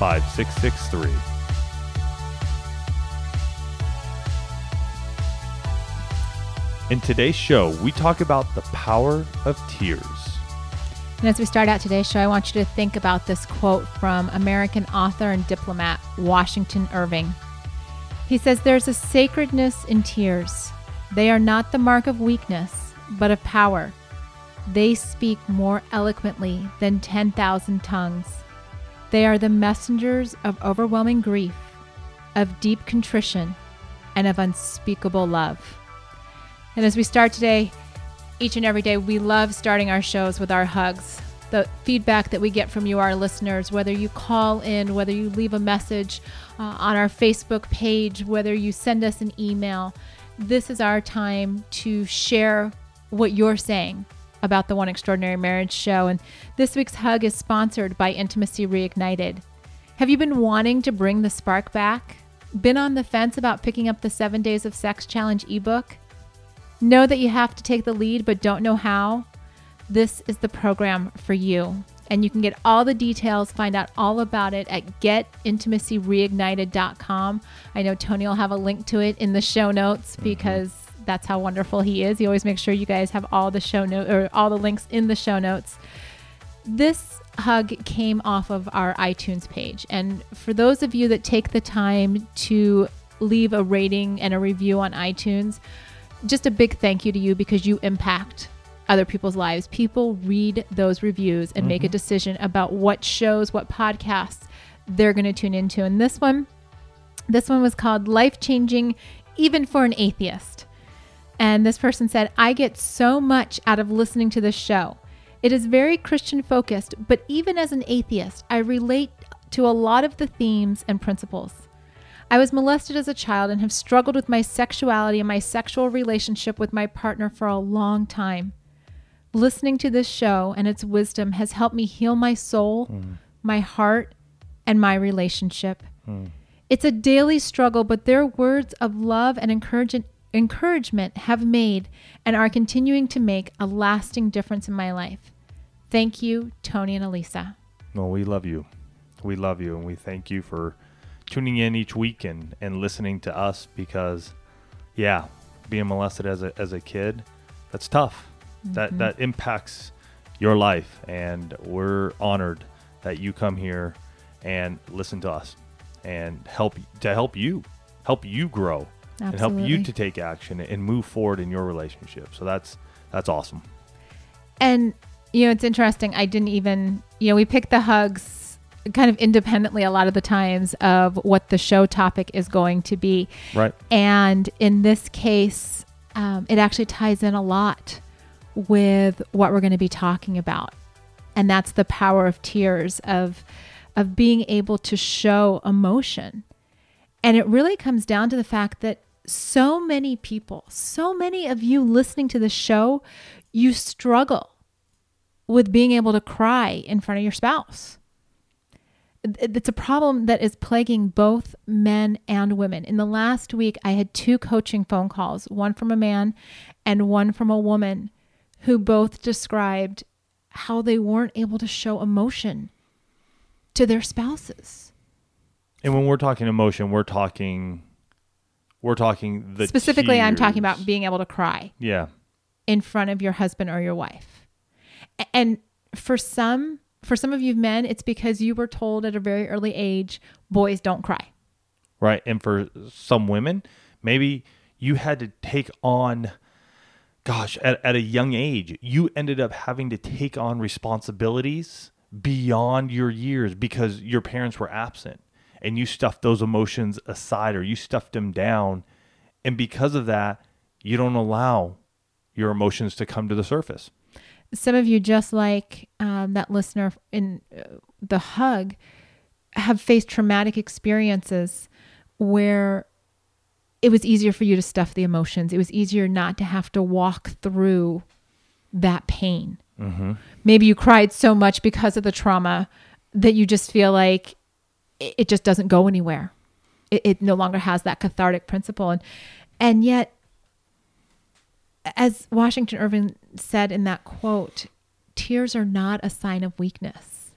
5663. In today's show, we talk about the power of tears. And as we start out today's show, I want you to think about this quote from American author and diplomat Washington Irving. He says, There's a sacredness in tears. They are not the mark of weakness, but of power. They speak more eloquently than 10,000 tongues. They are the messengers of overwhelming grief, of deep contrition, and of unspeakable love. And as we start today, each and every day, we love starting our shows with our hugs. The feedback that we get from you, our listeners, whether you call in, whether you leave a message uh, on our Facebook page, whether you send us an email, this is our time to share what you're saying about the One Extraordinary Marriage show. And this week's hug is sponsored by Intimacy Reignited. Have you been wanting to bring the spark back? Been on the fence about picking up the Seven Days of Sex Challenge ebook? Know that you have to take the lead but don't know how? This is the program for you. And you can get all the details, find out all about it at getintimacyreignited.com. I know Tony will have a link to it in the show notes because that's how wonderful he is. He always makes sure you guys have all the show note or all the links in the show notes. This hug came off of our iTunes page. And for those of you that take the time to leave a rating and a review on iTunes, just a big thank you to you because you impact other people's lives. People read those reviews and make a mm-hmm. decision about what shows, what podcasts they're going to tune into. And this one, this one was called Life Changing Even for an Atheist. And this person said, I get so much out of listening to this show. It is very Christian focused, but even as an atheist, I relate to a lot of the themes and principles. I was molested as a child and have struggled with my sexuality and my sexual relationship with my partner for a long time. Listening to this show and its wisdom has helped me heal my soul, mm. my heart, and my relationship. Mm. It's a daily struggle, but their words of love and encouragement encouragement have made and are continuing to make a lasting difference in my life. Thank you, Tony and Alisa. Well, we love you. We love you, and we thank you for tuning in each week and, and listening to us because, yeah, being molested as a, as a kid, that's tough. That mm-hmm. that impacts your life, and we're honored that you come here and listen to us and help to help you, help you grow, and help you to take action and move forward in your relationship. So that's that's awesome. And you know, it's interesting. I didn't even, you know, we pick the hugs kind of independently a lot of the times of what the show topic is going to be. Right. And in this case, um, it actually ties in a lot with what we're going to be talking about. And that's the power of tears, of of being able to show emotion. And it really comes down to the fact that so many people, so many of you listening to the show, you struggle with being able to cry in front of your spouse. It's a problem that is plaguing both men and women. In the last week, I had two coaching phone calls, one from a man and one from a woman, who both described how they weren't able to show emotion to their spouses. And when we're talking emotion, we're talking we're talking the Specifically, I'm talking about being able to cry yeah. in front of your husband or your wife. And for some, for some of you men, it's because you were told at a very early age, boys don't cry. right? And for some women, maybe you had to take on, gosh, at, at a young age, you ended up having to take on responsibilities beyond your years because your parents were absent and you stuffed those emotions aside or you stuffed them down. And because of that, you don't allow your emotions to come to the surface. Some of you, just like um, that listener in uh, the hug, have faced traumatic experiences where it was easier for you to stuff the emotions. It was easier not to have to walk through that pain. Maybe you cried so much because of the trauma that you just feel like it, it just doesn't go anywhere. It, it no longer has that cathartic principle. And, and yet, as Washington Irving said in that quote, tears are not a sign of weakness.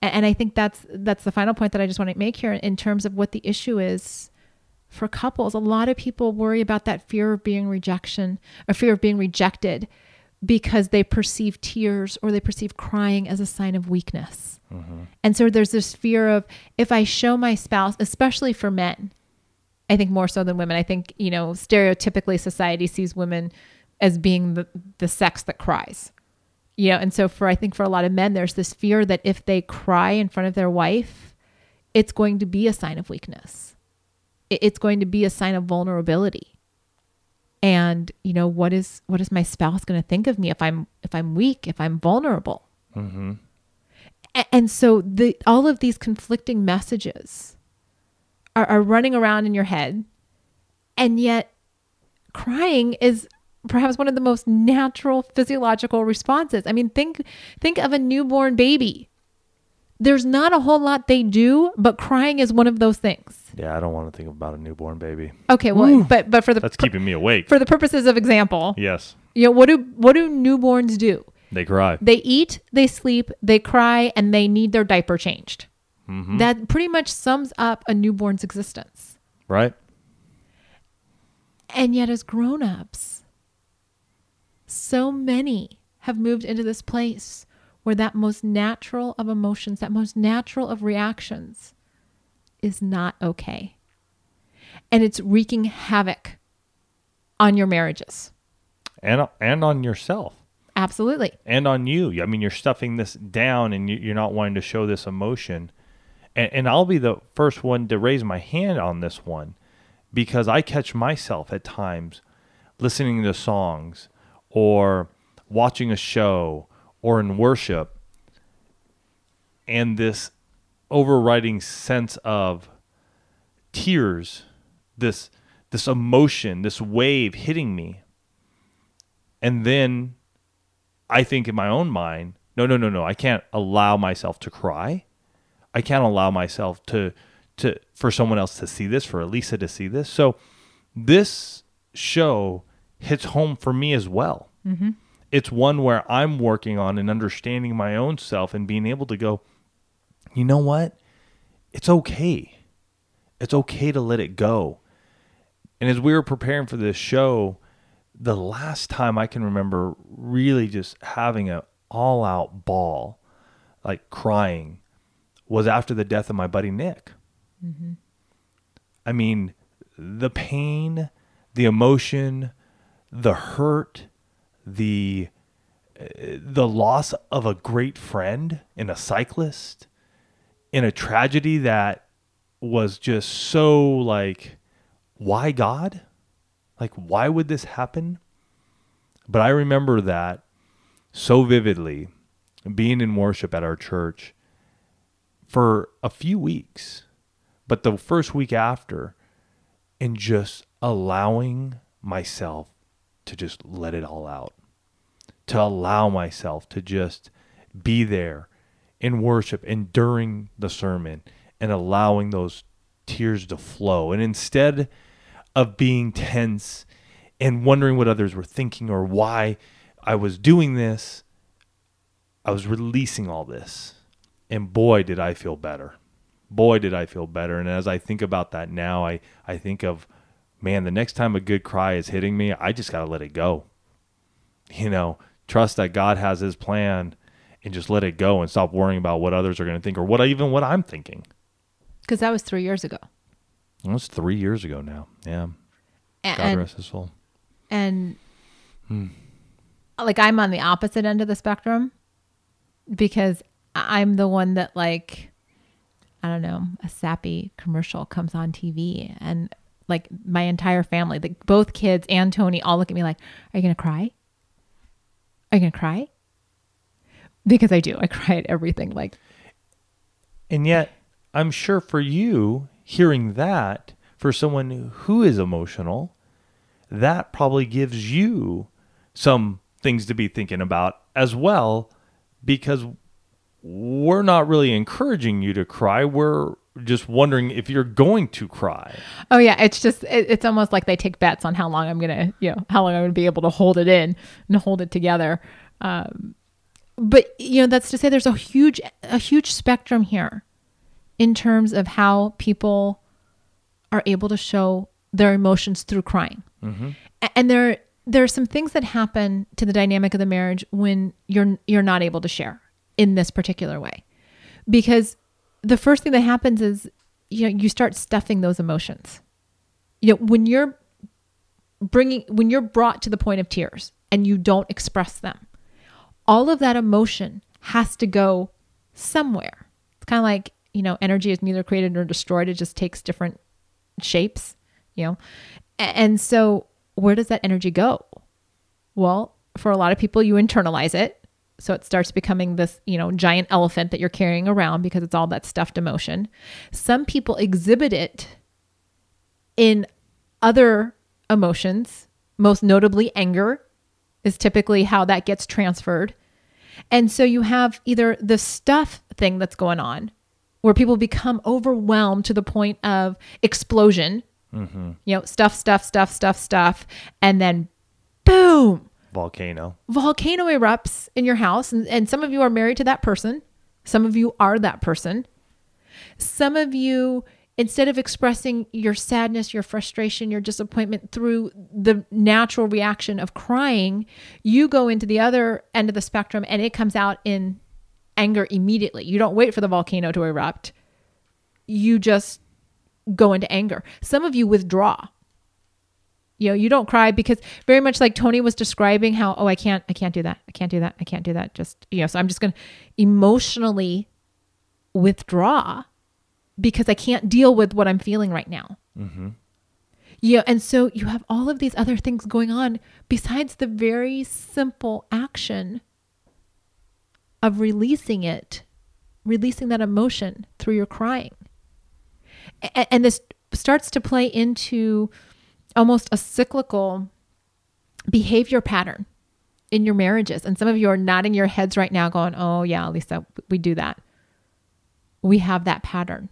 And, and I think that's that's the final point that I just want to make here in terms of what the issue is for couples. A lot of people worry about that fear of being rejection or fear of being rejected because they perceive tears or they perceive crying as a sign of weakness. Mm-hmm. And so there's this fear of if I show my spouse, especially for men, I think more so than women. I think, you know, stereotypically society sees women as being the, the sex that cries. You know, and so for I think for a lot of men, there's this fear that if they cry in front of their wife, it's going to be a sign of weakness. It's going to be a sign of vulnerability. And, you know, what is what is my spouse going to think of me if I'm if I'm weak, if I'm vulnerable? Mm-hmm. A- And so the all of these conflicting messages are, are running around in your head, and yet crying is perhaps one of the most natural physiological responses. I mean, think think of a newborn baby. There's not a whole lot they do, but crying is one of those things. Yeah, I don't want to think about a newborn baby. Okay, well, but but for the That's keeping me awake. for the purposes of example, yes, you know, what do what do newborns do? they cry. They eat, they sleep, they cry, and they need their diaper changed. Mm-hmm. That pretty much sums up a newborn's existence. Right? And yet, as grown ups, so many have moved into this place where that most natural of emotions, that most natural of reactions, is not okay. And it's wreaking havoc on your marriages. And and on yourself. Absolutely. and on you. I mean, you're stuffing this down and you- you're not wanting to show this emotion. And, and I'll be the first one to raise my hand on this one because I catch myself at times listening to songs or watching a show or in worship and this overriding sense of tears this this emotion this wave hitting me and then I think in my own mind, no, no, no, no, I can't allow myself to cry. I can't allow myself to to for someone else to see this, for Alisa to see this. So this show hits home for me as well. Mm-hmm. It's one where I'm working on and understanding my own self and being able to go, you know what? It's okay. It's okay to let it go. And as we were preparing for this show, the last time I can remember really just having an all out bawl, like crying, was after the death of my buddy Nick. Mm-hmm. I mean, the pain, the emotion, the hurt, the uh, the loss of a great friend and a cyclist in a tragedy that was just so like why God? Like, why would this happen? But I remember that so vividly being in worship at our church for a few weeks, but the first week after, and just allowing myself to just let it all out, to allow myself to just be there in worship and during the sermon and allowing those tears to flow. And instead of being tense and wondering what others were thinking or why I was doing this, I was releasing all this. And boy, did I feel better. Boy, did I feel better. And as I think about that now, I, I think of, man, the next time a good cry is hitting me, I just got to let it go. You know, trust that God has his plan and just let it go and stop worrying about what others are going to think or what even what I'm thinking. Because that was three years ago. Well, it's three years ago now. Yeah. God rest his soul. and hmm. like I'm on the opposite end of the spectrum because I'm the one that like I don't know, a sappy commercial comes on TV and like my entire family, like both kids and Tony all look at me like, "Are you going to cry? Are you going to cry?" Because I do. I cry at everything like And yet, I'm sure for you, hearing that, for someone who is emotional, that probably gives you some things to be thinking about as well, because we're not really encouraging you to cry. We're just wondering if you're going to cry. Oh yeah, it's just it, it's almost like they take bets on how long I'm gonna you know how long I'm gonna be able to hold it in and hold it together. Um, but you know that's to say there's a huge a huge spectrum here in terms of how people are able to show their emotions through crying, Mm-hmm. And there there are some things that happen to the dynamic of the marriage when you're you're not able to share in this particular way because the first thing that happens is you know you start stuffing those emotions. You know when you're bringing when you're brought to the point of tears and you don't express them all of that emotion has to go somewhere. It's kind of like you know energy is neither created nor destroyed. It just takes different shapes you know? And so where does that energy go? Well for a lot of people you internalize it so it starts becoming this, you know, giant elephant that you're carrying around because it's all that stuffed emotion. Some people exhibit it in other emotions, most notably anger is typically how that gets transferred. And so you have either the stuff thing that's going on where people become overwhelmed to the point of explosion, mm-hmm. you know, stuff, stuff, stuff, stuff, stuff, and then boom, Volcano. volcano erupts in your house and, and some of you are married to that person. Some of you are that person. Some of you instead of expressing your sadness your frustration your disappointment through the natural reaction of crying you go into the other end of the spectrum and it comes out in anger immediately. You don't wait for the volcano to erupt. You just go into anger. Some of you withdraw you know you don't cry because very much like tony was describing how oh i can't i can't do that i can't do that i can't do that just you know so i'm just going to emotionally withdraw because i can't deal with what i'm feeling right now mm-hmm. yeah and so you have all of these other things going on besides the very simple action of releasing it releasing that emotion through your crying and this starts to play into almost a cyclical behavior pattern in your marriages. And some of you are nodding your heads right now, going, Oh, yeah, Lisa, we do that. We have that pattern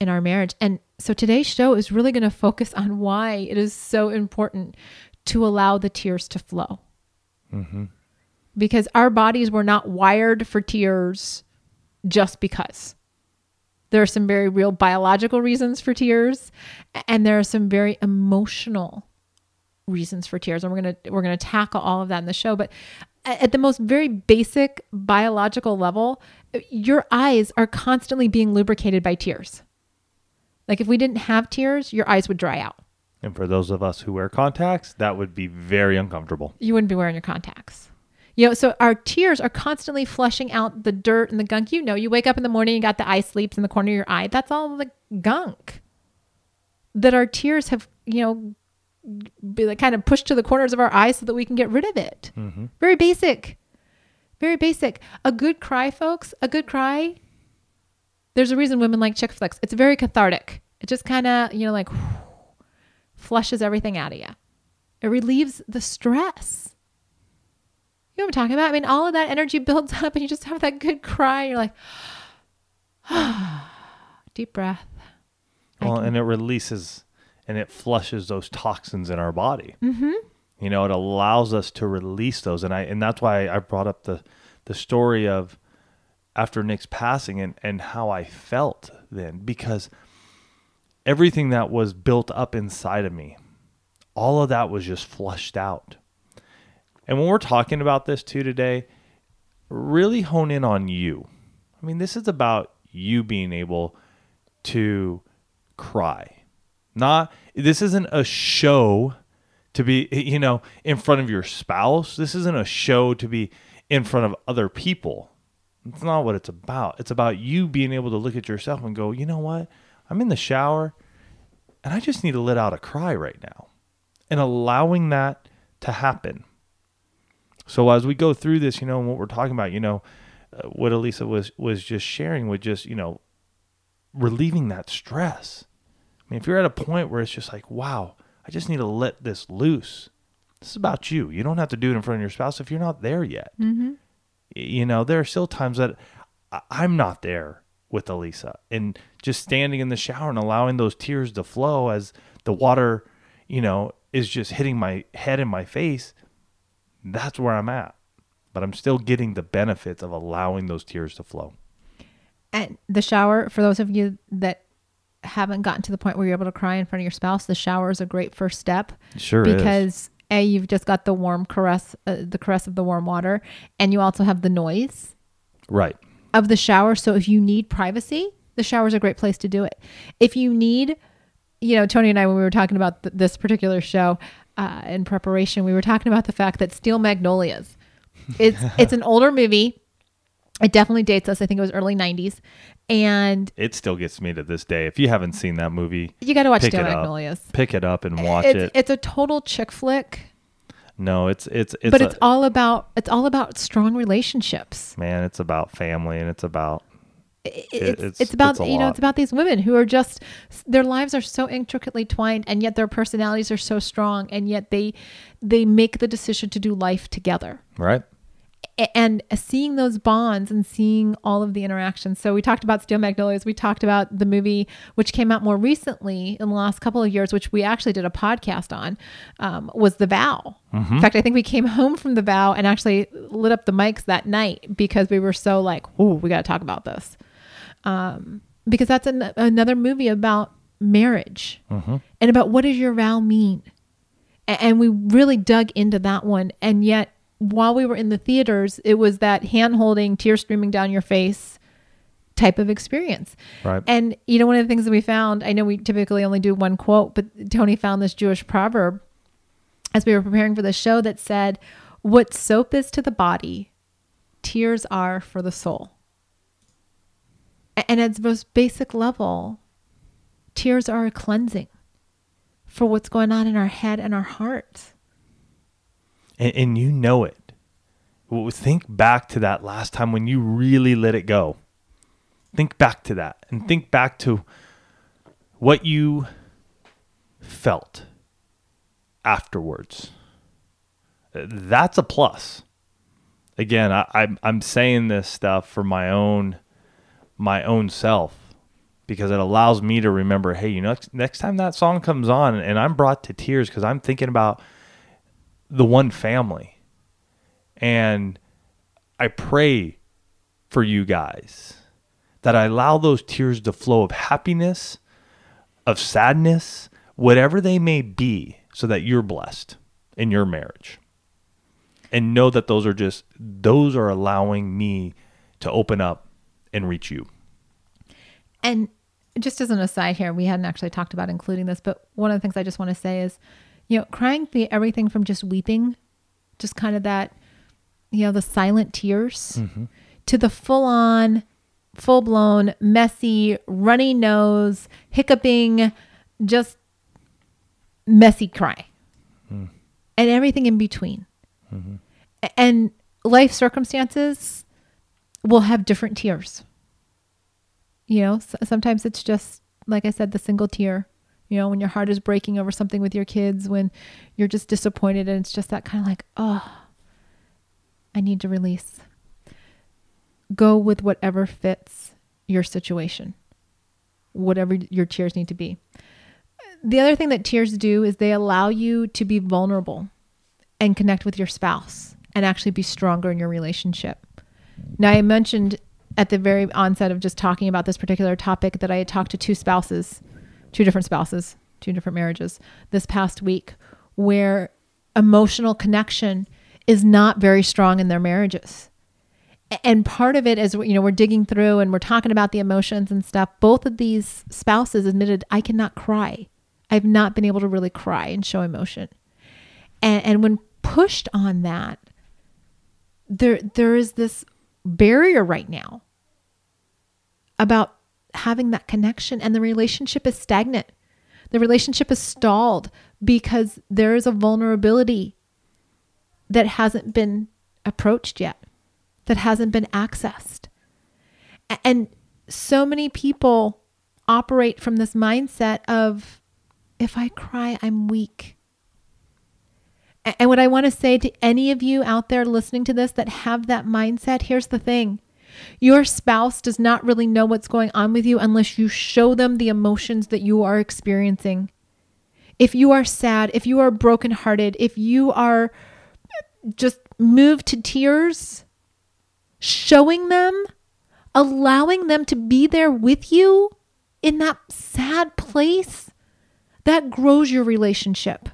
in our marriage. And so today's show is really going to focus on why it is so important to allow the tears to flow. Mm-hmm. Because our bodies were not wired for tears just because there are some very real biological reasons for tears and there are some very emotional reasons for tears and we're going to we're to tackle all of that in the show but at the most very basic biological level your eyes are constantly being lubricated by tears like if we didn't have tears your eyes would dry out And for those of us who wear contacts, that would be very uncomfortable. you wouldn't be wearing your contacts. You know, so our tears are constantly flushing out the dirt and the gunk. You know, you wake up in the morning, you got the eye sleeps in the corner of your eye. That's all the gunk that our tears have, you know, be like kind of pushed to the corners of our eyes so that we can get rid of it. Mm-hmm. Very basic. Very basic. A good cry, folks, a good cry. There's a reason women like chick flicks. It's very cathartic. It just kind of, you know, like flushes everything out of you. It relieves the stress. You know what I'm talking about? I mean, all of that energy builds up and you just have that good cry. You're like, deep breath. Well, and it releases and it flushes those toxins in our body. Mm-hmm. You know, it allows us to release those, and I and that's why I brought up the the story of after Nick's passing and and how I felt then because everything that was built up inside of me, all of that was just flushed out. And when we're talking about this too today, really hone in on you. I mean, this is about you being able to cry. Not this isn't a show to be you know in front of your spouse. This isn't a show to be in front of other people. It's not what it's about. It's about you being able to look at yourself and go, "You know what? I'm in the shower and I just need to let out a cry right now." And allowing that to happen. So as we go through this, you know, and what we're talking about, you know, uh, what Alisa was was just sharing with just, you know, relieving that stress. I mean, if you're at a point where it's just like, wow, I just need to let this loose. This is about you. You don't have to do it in front of your spouse if you're not there yet. Mm-hmm. You know, there are still times that I'm not there with Alisa and just standing in the shower and allowing those tears to flow as the water, you know, is just hitting my head and my face. That's where I'm at. But I'm still getting the benefits of allowing those tears to flow. And the shower, for those of you that haven't gotten to the point where you're able to cry in front of your spouse, the shower is a great first step Sure is. because a you've just got the warm caress, uh, the caress of the warm water, and you also have the noise Right. of the shower. So if you need privacy, the shower is a great place to do it. If you need, you know, Tony and I, when we were talking about th- this particular show uh, in preparation, we were talking about the fact that Steel Magnolias, it's it's an older movie. It definitely dates us. I think it was early '90s, and It still gets me to this day. If you haven't seen that movie, you got to watch Steel it up. Magnolias. Pick it up and watch it's, it. it's a total chick flick, No, it's it's it's but a, it's all about it's all about strong relationships. man, it's about family and it's about It- It- it's, it's- it's about it's you know it's about these women who are just their lives are so intricately twined and yet their personalities are so strong and yet they they make the decision to do life together. Right. And seeing those bonds and seeing all of the interactions. So we talked about steel magnolias. We talked about the movie which came out more recently in the last couple of years which we actually did a podcast on um, was the vow. In fact i think we came home from the vow and actually lit up the mics that night because we were so like oh we got to talk about this um, because that's an, another movie about marriage and about what does your vow mean? A- and we really dug into that one. And yet while we were in the theaters it was that hand holding tear streaming down your face type of experience. Right. and you know one of the things that we found i know we typically only do one quote but tony found this jewish proverb as we were preparing for the show that said what soap is to the body tears are for the soul and at the most basic level tears are a cleansing for what's going on in our head and our hearts and, and you know it. Think back to that last time when you really let it go. Think back to that and think back to what you felt afterwards. Uh, That's a plus. Again, I, I'm I'm saying this stuff for my own my own self because it allows me to remember. Hey, you know, next, next time that song comes on and I'm brought to tears because I'm thinking about the one family. And I pray for you guys that I allow those tears to flow of happiness, of sadness, whatever they may be, so that you're blessed in your marriage. And know that those are just, those are allowing me to open up and reach you. And just as an aside here, we hadn't actually talked about including this, but one of the things I just want to say is, you know, crying the everything from just weeping, just kind of that, you know, the silent tears, mm-hmm. to the full on, full blown, messy, runny nose, hiccuping, just messy cry, mm. and everything in between. Mm-hmm. A- And life circumstances will have different tears you know sometimes it's just like i said the single tear you know when your heart is breaking over something with your kids when you're just disappointed and it's just that kind of like oh i need to release. Go with whatever fits your situation whatever your tears need to be. The other thing that tears do is they allow you to be vulnerable and connect with your spouse and actually be stronger in your relationship. Now, I mentioned at the very onset of just talking about this particular topic that I had talked to two spouses, two different spouses, two different marriages this past week, where emotional connection is not very strong in their marriages. And part of it is, you know, we're digging through and we're talking about the emotions and stuff. Both of these spouses admitted, I cannot cry. I've not been able to really cry and show emotion. And, and when pushed on that, there there is this barrier right now about having that connection and the relationship is stagnant the relationship is stalled because there is a vulnerability that hasn't been approached yet that hasn't been accessed and so many people operate from this mindset of if I cry, I'm weak. And what I want to say to any of you out there listening to this that have that mindset, here's the thing. Your spouse does not really know what's going on with you unless you show them the emotions that you are experiencing. If you are sad, if you are brokenhearted, if you are just moved to tears, showing them, allowing them to be there with you in that sad place, that grows your relationship.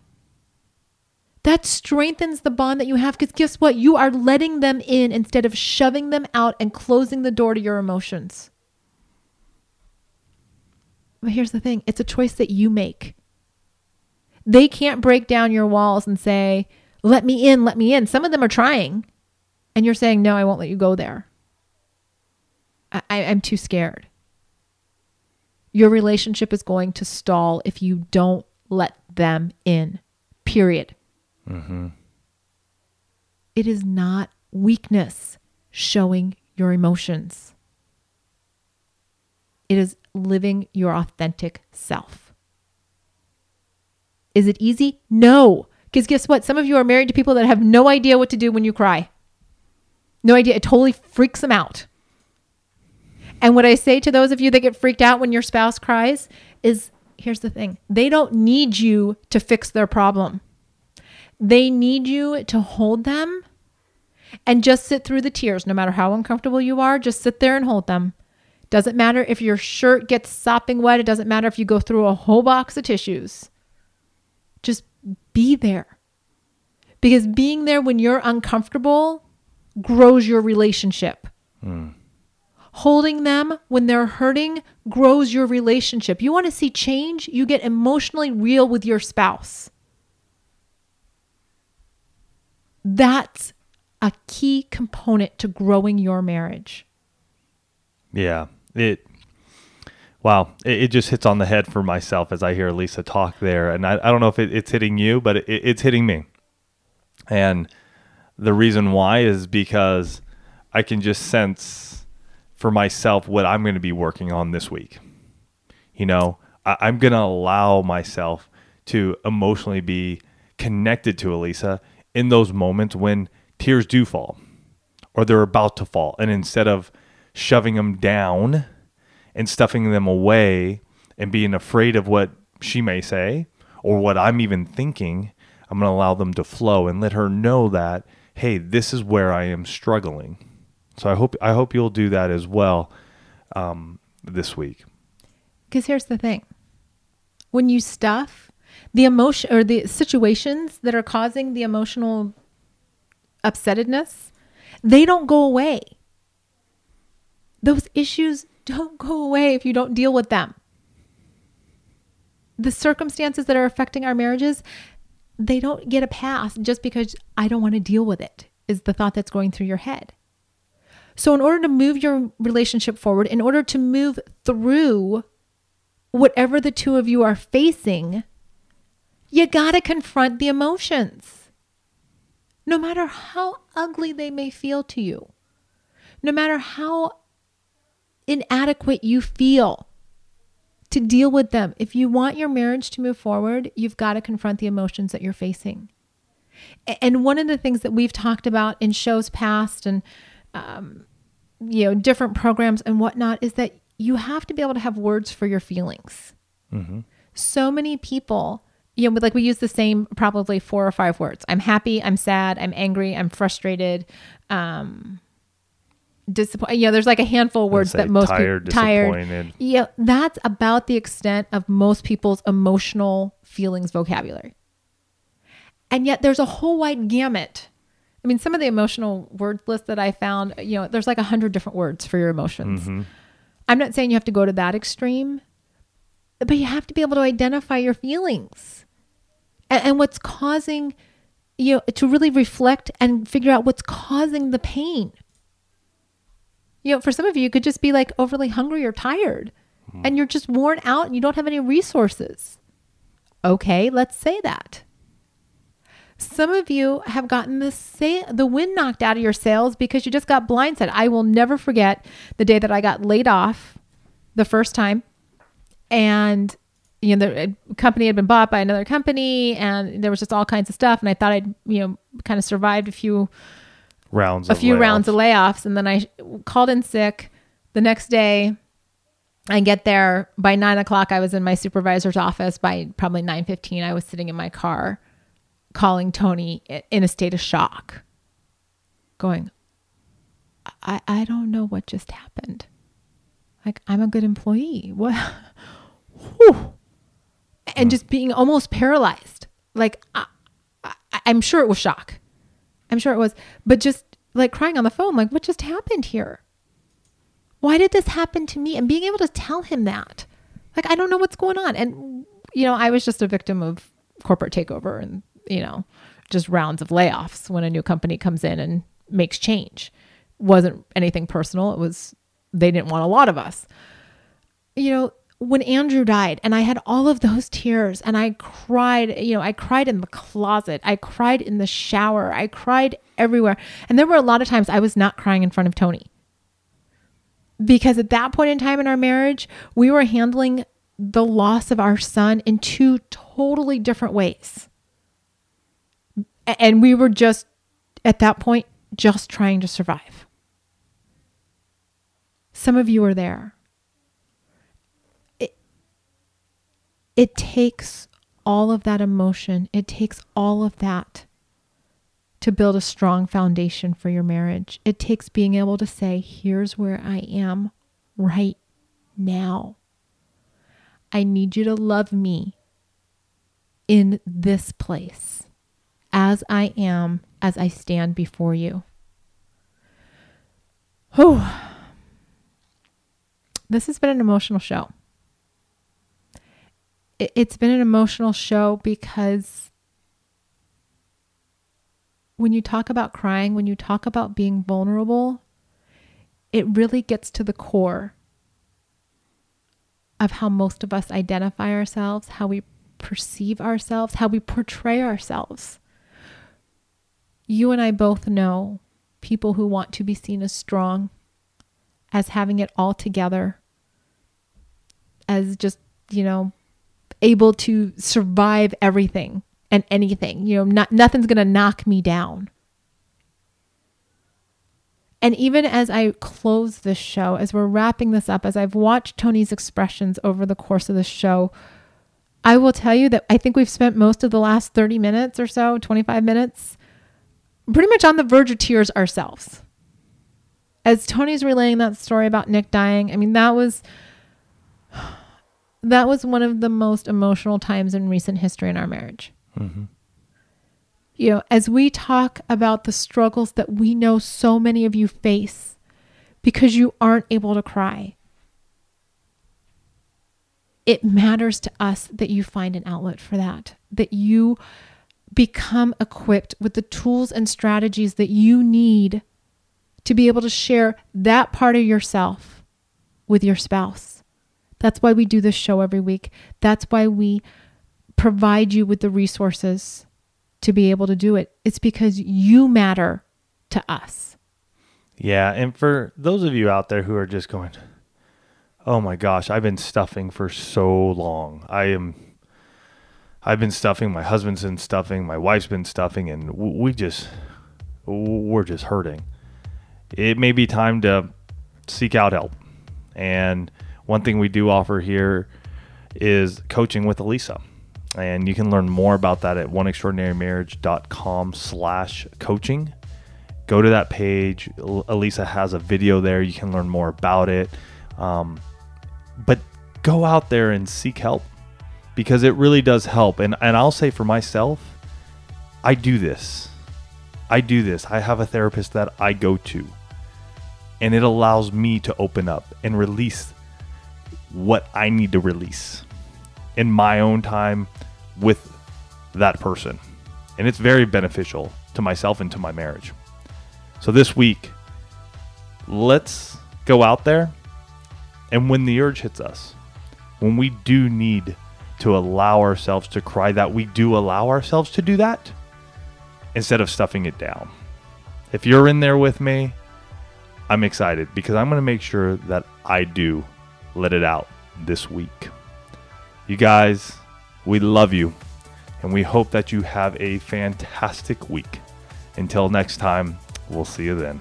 That strengthens the bond that you have because guess what? You are letting them in instead of shoving them out and closing the door to your emotions. But here's the thing it's a choice that you make. They can't break down your walls and say, let me in, let me in. Some of them are trying, and you're saying, no, I won't let you go there. I, I'm too scared. Your relationship is going to stall if you don't let them in, period. Mm-hmm. It is not weakness showing your emotions, it is living your authentic self. Is it easy? No. Because guess what? Some of you are married to people that have no idea what to do when you cry. No idea. It totally freaks them out. And what I say to those of you that get freaked out when your spouse cries is here's the thing they don't need you to fix their problem. They need you to hold them and just sit through the tears, no matter how uncomfortable you are. Just sit there and hold them. Doesn't matter if your shirt gets sopping wet. It doesn't matter if you go through a whole box of tissues. Just be there. Because being there when you're uncomfortable grows your relationship. Mm. Holding them when they're hurting grows your relationship. You want to see change? You get emotionally real with your spouse. That's a key component to growing your marriage. Yeah. It wow, it, it, just hits on the head for myself as I hear Lisa talk there. And I, I don't know if it, it's hitting you, but it, it's hitting me. And the reason why is because I can just sense for myself what I'm going to be working on this week. You know, I, I'm going to allow myself to emotionally be connected to Alisa in those moments when tears do fall or they're about to fall. And instead of shoving them down, and stuffing them away and being afraid of what she may say or what I'm even thinking, I'm going to allow them to flow and let her know that, hey, this is where I am struggling. So I hope I hope you'll do that as well um, this week. Because here's the thing: when you stuff the emotion or the situations that are causing the emotional upsettedness, they don't go away. Those issues don't go away if you don't deal with them. The circumstances that are affecting our marriages, they don't get a pass just because I don't want to deal with it, is the thought that's going through your head. So, in order to move your relationship forward, in order to move through whatever the two of you are facing, you got to confront the emotions. No matter how ugly they may feel to you, no matter how inadequate you feel to deal with them. If you want your marriage to move forward, you've got to confront the emotions that you're facing. And one of the things that we've talked about in shows past and, um, you know, different programs and whatnot is that you have to be able to have words for your feelings. Mm-hmm. So many people, you know, like we use the same probably four or five words. I'm happy, I'm sad, I'm angry, I'm frustrated, um, disappointed. You know, there's like a handful of words that most tired, people tired. Yeah, that's about the extent of most people's emotional feelings vocabulary. And yet there's a whole wide gamut. I mean, some of the emotional word list that I found, you know, there's like a hundred different words for your emotions. Mm-hmm. I'm not saying you have to go to that extreme, but you have to be able to identify your feelings and, and what's causing you know to really reflect and figure out what's causing the pain you know, for some of you, it could just be like overly hungry or tired mm. and you're just worn out and you don't have any resources. Okay, let's say that. Some of you have gotten the sa- the wind knocked out of your sails because you just got blindsided. I will never forget the day that I got laid off the first time and you know the uh, company had been bought by another company and there was just all kinds of stuff. And i thought i'd you know kind of survived a few rounds a few rounds of layoffs. and then i called in sick. The next day i get there. By nine o'clock i was in my supervisor's office. By probably 9.15 i was sitting in my car calling tony in a state of shock going i, I don't know what just happened. Like i'm a good employee. What Whew and just being almost paralyzed. Like I, I, I'm sure it was shock. I'm sure it was, but just like crying on the phone, like what just happened here? Why did this happen to me? And being able to tell him that, like I don't know what's going on. And you know, I was just a victim of corporate takeover and you know, just rounds of layoffs when a new company comes in and makes change. Wasn't anything personal. It was they didn't want a lot of us. You know, when Andrew died and I had all of those tears and I cried, you know, I cried in the closet, I cried in the shower, I cried everywhere. And there were a lot of times I was not crying in front of Tony. Because at that point in time in our marriage, we were handling the loss of our son in two totally different ways. And we were just, at that point, just trying to survive. Some of you are there it takes all of that emotion, it takes all of that to build a strong foundation for your marriage. It takes being able to say, here's where I am right now. I need you to love me in this place as I am, as I stand before you. Whew. This has been an emotional show it's been an emotional show because when you talk about crying, when you talk about being vulnerable, it really gets to the core of how most of us identify ourselves, how we perceive ourselves, how we portray ourselves. You and I both know people who want to be seen as strong, as having it all together, as just, you know, able to survive everything and anything. You know, not, nothing's going to knock me down. And even as I close this show, as we're wrapping this up, as I've watched Tony's expressions over the course of the show, I will tell you that I think we've spent most of the last 30 minutes or so, 25 minutes, pretty much on the verge of tears ourselves. As Tony's relaying that story about Nick dying, I mean, that was that was one of the most emotional times in recent history in our marriage. Mm-hmm. You know, as we talk about the struggles that we know so many of you face because you aren't able to cry, it matters to us that you find an outlet for that, that you become equipped with the tools and strategies that you need to be able to share that part of yourself with your spouse. That's why we do this show every week. That's why we provide you with the resources to be able to do it. It's because you matter to us. Yeah. And for those of you out there who are just going, oh my gosh, I've been stuffing for so long. I am. I've been stuffing. My husband's been stuffing. My wife's been stuffing, and we just we're just hurting. It may be time to seek out help, and one thing we do offer here is coaching with Alisa. And you can learn more about that at oneextraordinarymarriage.com slash coaching. Go to that page. Alisa has a video there. You can learn more about it. Um, but go out there and seek help because it really does help. And, and I'll say for myself, I do this. I do this. I have a therapist that I go to, and it allows me to open up and release what I need to release in my own time with that person. And it's very beneficial to myself and to my marriage. So this week, let's go out there and when the urge hits us, when we do need to allow ourselves to cry, that we do allow ourselves to do that instead of stuffing it down. If you're in there with me, I'm excited because I'm going to make sure that I do let it out this week. You guys, we love you, and we hope that you have a fantastic week. Until next time, we'll see you then.